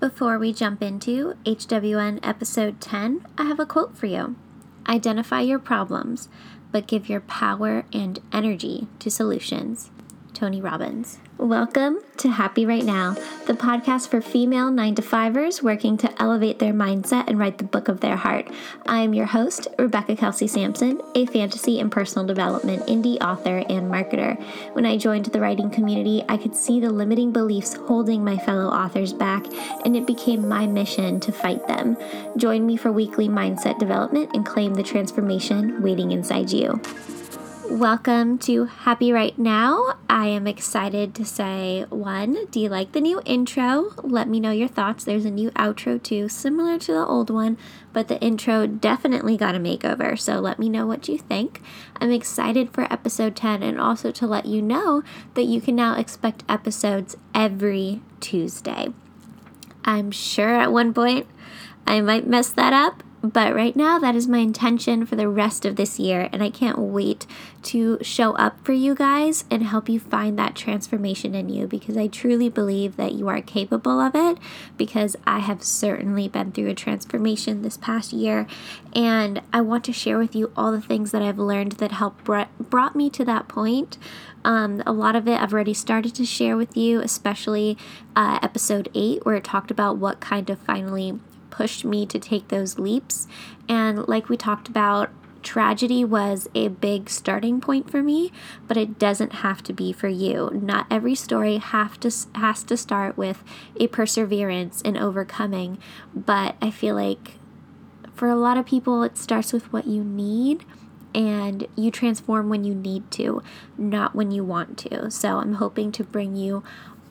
Before we jump into HWN episode 10, I have a quote for you. Identify your problems, but give your power and energy to solutions. Tony Robbins. Welcome to Happy Writing Now, the podcast for female 9 to 5ers working to elevate their mindset and write the book of their heart. I am your host, Rebecca Kelsey Sampson, a fantasy and personal development indie author and marketer. When I joined the writing community, I could see the limiting beliefs holding my fellow authors back, and it became my mission to fight them. Join me for weekly mindset development and claim the transformation waiting inside you. Welcome to Happy Writing Now. I am excited to say one, do you like the new intro? Let me know your thoughts. There's a new outro too, similar to the old one, but the intro definitely got a makeover. So let me know what you think. I'm excited for episode 10 and also to let you know that you can now expect episodes every Tuesday. I'm sure at one point I might mess that up, but right now, that is my intention for the rest of this year, and I can't wait to show up for you guys and help you find that transformation in you because I truly believe that you are capable of it because I have certainly been through a transformation this past year, and I want to share with you all the things that I've learned that helped brought me to that point. Um, a lot of it I've already started to share with you, especially uh, episode 8, where it talked about what kind of finally pushed me to take those leaps. And like we talked about, tragedy was a big starting point for me, but it doesn't have to be for you. Not every story have to has to start with a perseverance and overcoming, but I feel like for a lot of people it starts with what you need and you transform when you need to, not when you want to. So I'm hoping to bring you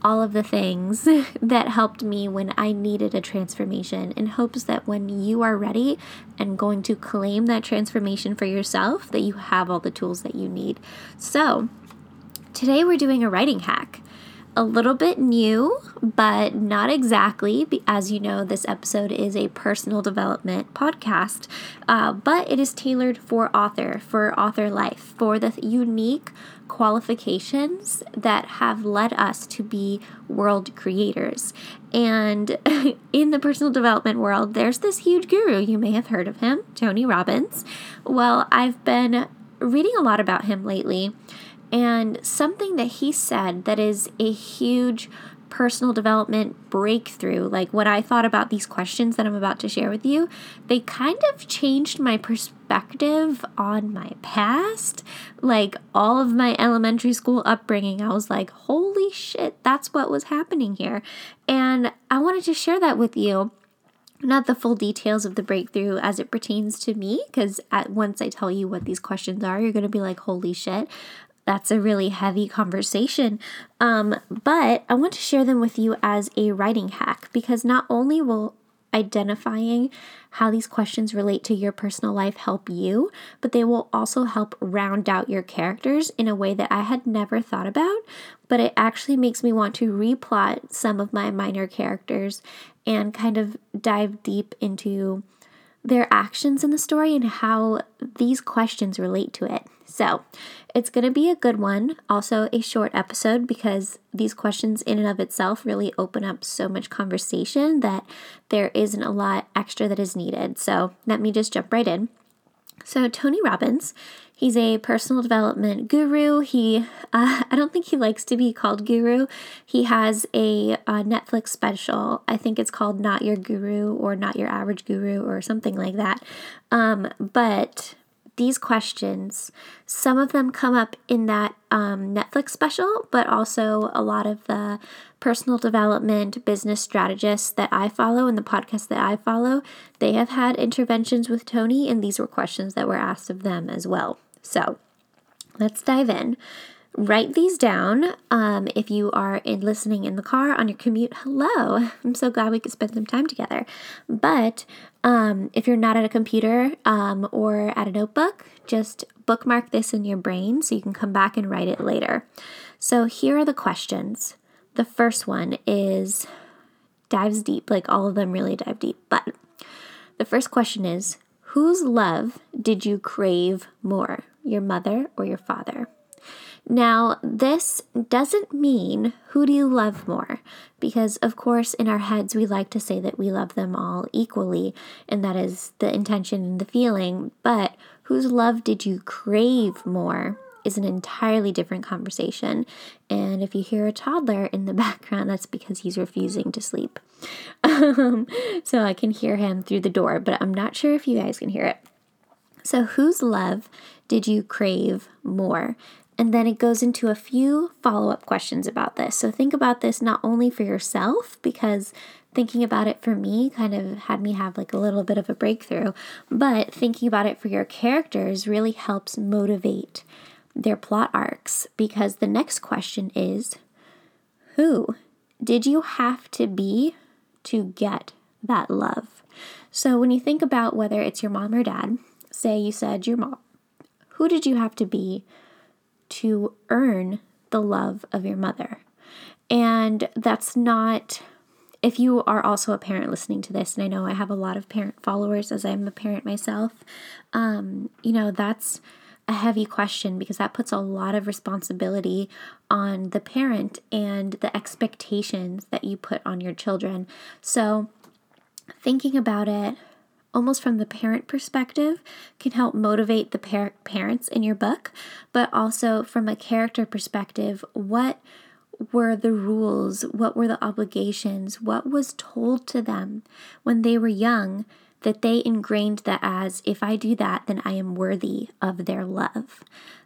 all of the things that helped me when I needed a transformation in hopes that when you are ready and going to claim that transformation for yourself that you have all the tools that you need. So, today we're doing a writing hack a little bit new, but not exactly. As you know, this episode is a personal development podcast, uh, but it is tailored for author, for author life, for the unique qualifications that have led us to be world creators. And in the personal development world, there's this huge guru. You may have heard of him, Tony Robbins. Well, I've been reading a lot about him lately. And something that he said that is a huge personal development breakthrough, like what I thought about these questions that I'm about to share with you, they kind of changed my perspective on my past. Like all of my elementary school upbringing, I was like, holy shit, that's what was happening here. And I wanted to share that with you not the full details of the breakthrough as it pertains to me because once i tell you what these questions are you're going to be like holy shit that's a really heavy conversation. Um, but I want to share them with you as a writing hack because not only will identifying how these questions relate to your personal life help you, but they will also help round out your characters in a way that I had never thought about. But it actually makes me want to replot some of my minor characters and kind of dive deep into their actions in the story and how these questions relate to it. So, it's going to be a good one, also a short episode because these questions in and of itself really open up so much conversation that there isn't a lot extra that is needed. So, let me just jump right in. So, Tony Robbins, he's a personal development guru. He, uh, I don't think he likes to be called guru. He has a, a, Netflix special. I think it's called Not Your Guru or Not Your Average Guru or something like that. Um, but these questions, some of them come up in that um, Netflix special, but also a lot of the personal development business strategists that I follow and the podcast that I follow, they have had interventions with Tony, and these were questions that were asked of them as well. So let's dive in write these down um, if you are in listening in the car on your commute. Hello. I'm so glad we could spend some time together. But um, if you're not at a computer um, or at a notebook just bookmark this in your brain so you can come back and write it later. So here are the questions. The first one is dives deep like all of them really dive deep but the first question is whose love did you crave more your mother or your father Now, this doesn't mean who do you love more? Because, of course, in our heads, we like to say that we love them all equally, and that is the intention and the feeling. But whose love did you crave more? Is an entirely different conversation. And if you hear a toddler in the background, that's because he's refusing to sleep. Um, so I can hear him through the door, but I'm not sure if you guys can hear it. So, whose love did you crave more? And then it goes into a few follow up questions about this. So think about this not only for yourself, because thinking about it for me kind of had me have like a little bit of a breakthrough, but thinking about it for your characters really helps motivate their plot arcs. Because the next question is who did you have to be to get that love? So when you think about whether it's your mom or dad, say you said your mom, who did you have to be? To earn the love of your mother. And that's not, if you are also a parent listening to this, and I know I have a lot of parent followers as I'm a parent myself, um, you know, that's a heavy question because that puts a lot of responsibility on the parent and the expectations that you put on your children. So, thinking about it almost from the parent perspective, can help motivate the par- parents in your book, but also from a character perspective, what were the rules? What were the obligations? What was told to them when they were young that they ingrained that as if I do that, then I am worthy of their love?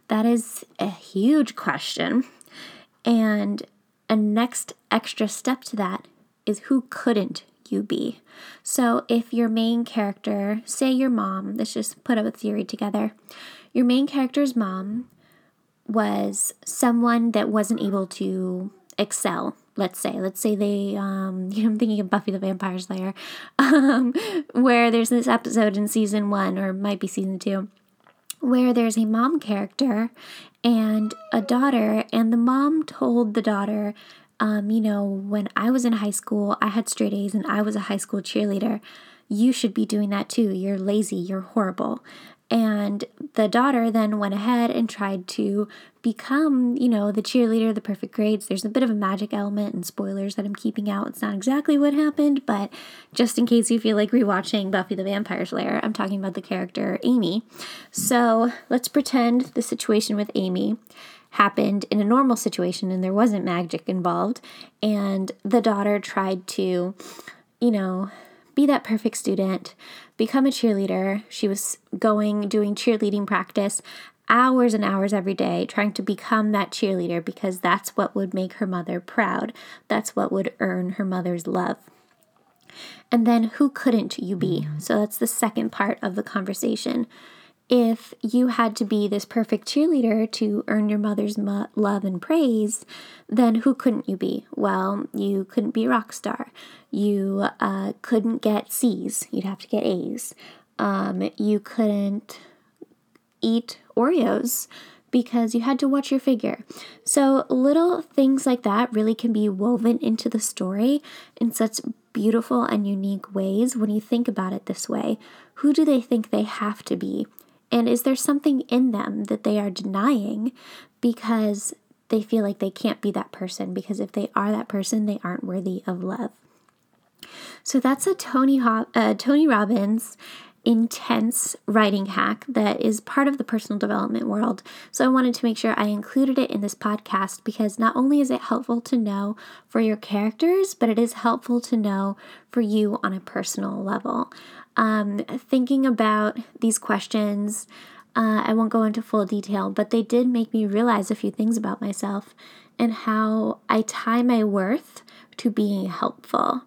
That is a huge question. And a next extra step to that is who couldn't you be. So, if your main character, say your mom, let's just put up a theory together. Your main character's mom was someone that wasn't able to excel. Let's say, let's say they, um, you know, I'm thinking of Buffy the Vampire Slayer, um, where there's this episode in season one, or might be season two, where there's a mom character and a daughter, and the mom told the daughter um, you know, when I was in high school, I had straight A's and I was a high school cheerleader. You should be doing that too. You're lazy. You're horrible. And the daughter then went ahead and tried to become, you know, the cheerleader, the perfect grades. There's a bit of a magic element and spoilers that I'm keeping out. It's not exactly what happened, but just in case you feel like rewatching Buffy the Vampire Slayer, I'm talking about the character Amy. So let's pretend the situation with Amy happened in a normal situation and there wasn't magic involved. And the daughter tried to, you know, be that perfect student, become a cheerleader. She was going, doing cheerleading practice hours and hours every day, trying to become that cheerleader because that's what would make her mother proud. That's what would earn her mother's love. And then who couldn't you be? Mm-hmm. So that's the second part of the conversation if you had to be this perfect cheerleader to earn your mother's mo- love and praise, then who couldn't you be? Well, you couldn't be a rock star. You uh, couldn't get C's. You'd have to get A's. Um, you couldn't eat Oreos because you had to watch your figure. So, little things like that really can be woven into the story in such beautiful and unique ways when you think about it this way. Who do they think they have to be and is there something in them that they are denying because they feel like they can't be that person? Because if they are that person, they aren't worthy of love. So that's a Tony Ho- uh, Tony Robbins intense writing hack that is part of the personal development world. So I wanted to make sure I included it in this podcast because not only is it helpful to know for your characters, but it is helpful to know for you on a personal level um, thinking about these questions. Uh, I won't go into full detail, but they did make me realize a few things about myself and how I tie my worth to being helpful.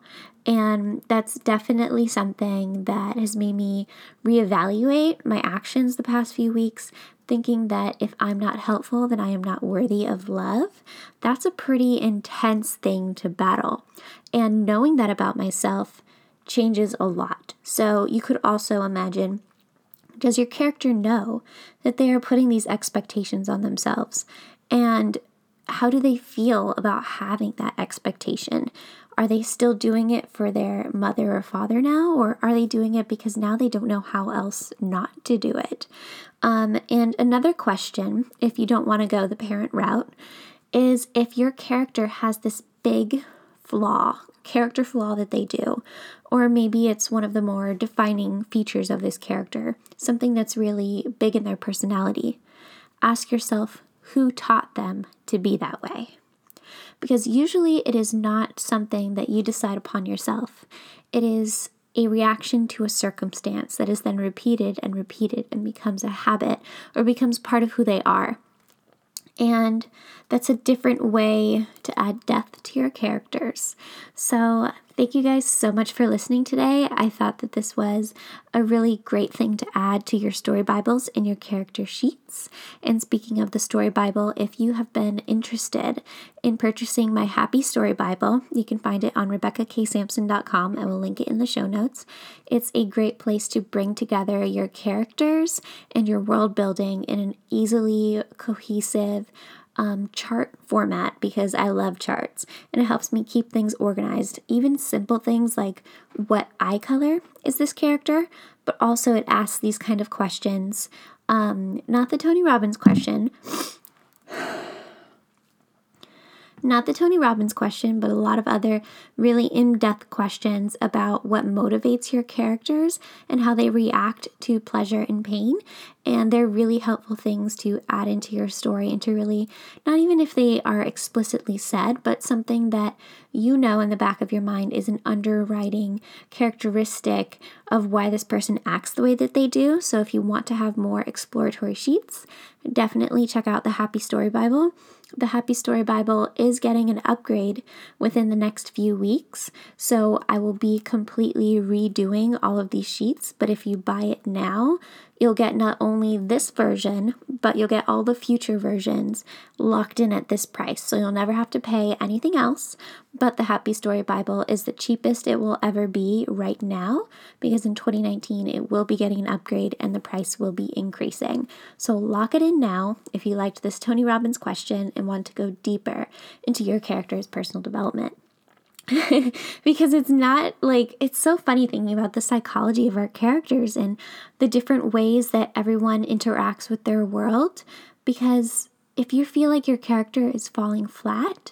And that's definitely something that has made me reevaluate my actions the past few weeks, thinking that if I'm not helpful, then I am not worthy of love. That's a pretty intense thing to battle. And knowing that about myself changes a lot. So you could also imagine does your character know that they are putting these expectations on themselves? And how do they feel about having that expectation? Are they still doing it for their mother or father now, or are they doing it because now they don't know how else not to do it? Um, and another question, if you don't want to go the parent route, is if your character has this big flaw, character flaw that they do, or maybe it's one of the more defining features of this character, something that's really big in their personality. Ask yourself who taught them to be that way because usually it is not something that you decide upon yourself. It is a reaction to a circumstance that is then repeated and repeated and becomes a habit or becomes part of who they are. And that's a different way to add depth to your characters. So, Thank you guys so much for listening today. I thought that this was a really great thing to add to your story Bibles and your character sheets. And speaking of the story Bible, if you have been interested in purchasing my Happy Story Bible, you can find it on RebeccaKSampson.com. I will link it in the show notes. It's a great place to bring together your characters and your world building in an easily cohesive, um, chart format because I love charts and it helps me keep things organized. Even simple things like what eye color is this character, but also it asks these kind of questions. Um, not the Tony Robbins question. Not the Tony Robbins question, but a lot of other really in depth questions about what motivates your characters and how they react to pleasure and pain. And they're really helpful things to add into your story and to really, not even if they are explicitly said, but something that you know in the back of your mind is an underwriting characteristic of why this person acts the way that they do. So if you want to have more exploratory sheets, definitely check out the Happy Story Bible the Happy Story Bible is getting an upgrade within the next few weeks. So I will be completely redoing all of these sheets. But if you buy it now, you'll get not only this version, but you'll get all the future versions locked in at this price. So you'll never have to pay anything else. But the Happy Story Bible is the cheapest it will ever be right now because in 2019 it will be getting an upgrade and the price will be increasing. So lock it in now if you liked this Tony Robbins question and want to go deeper into your character's personal development. because it's not like it's so funny thinking about the psychology of our characters and the different ways that everyone interacts with their world. Because if you feel like your character is falling flat,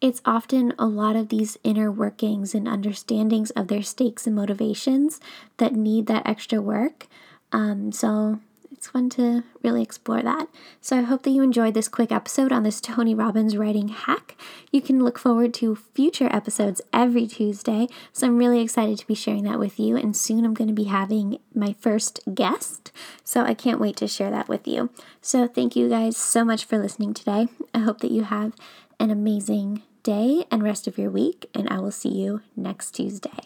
it's often a lot of these inner workings and understandings of their stakes and motivations that need that extra work. Um, so it's fun to really explore that. So I hope that you enjoyed this quick episode on this Tony Robbins writing hack. You can look forward to future episodes every Tuesday. So I'm really excited to be sharing that with you. And soon I'm going to be having my first guest. So I can't wait to share that with you. So thank you guys so much for listening today. I hope that you have an amazing day and rest of your week. And I will see you next Tuesday.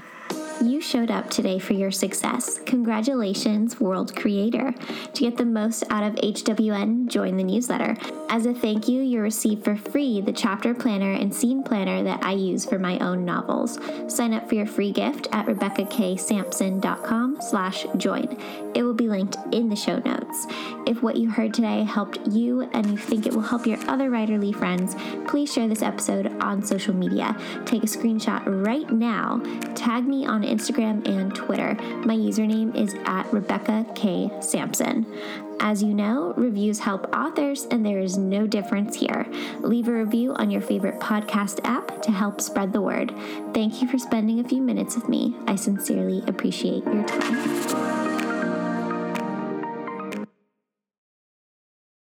You showed up today for your success. Congratulations, world creator. To get the most out of HWN, join the newsletter. As a thank you, you'll receive for free the chapter planner and scene planner that I use for my own novels. Sign up for your free gift at RebeccaKSampson.com slash join. It will be linked in the show notes. If what you heard today helped you and you think it will help your other writerly friends, please share this episode on social media. Take a screenshot right now, tag me on Instagram and Twitter. My username is at Rebecca K. Sampson. As you know, reviews help authors, and there is no difference here. Leave a review on your favorite podcast app to help spread the word. Thank you for spending a few minutes with me. I sincerely appreciate your time.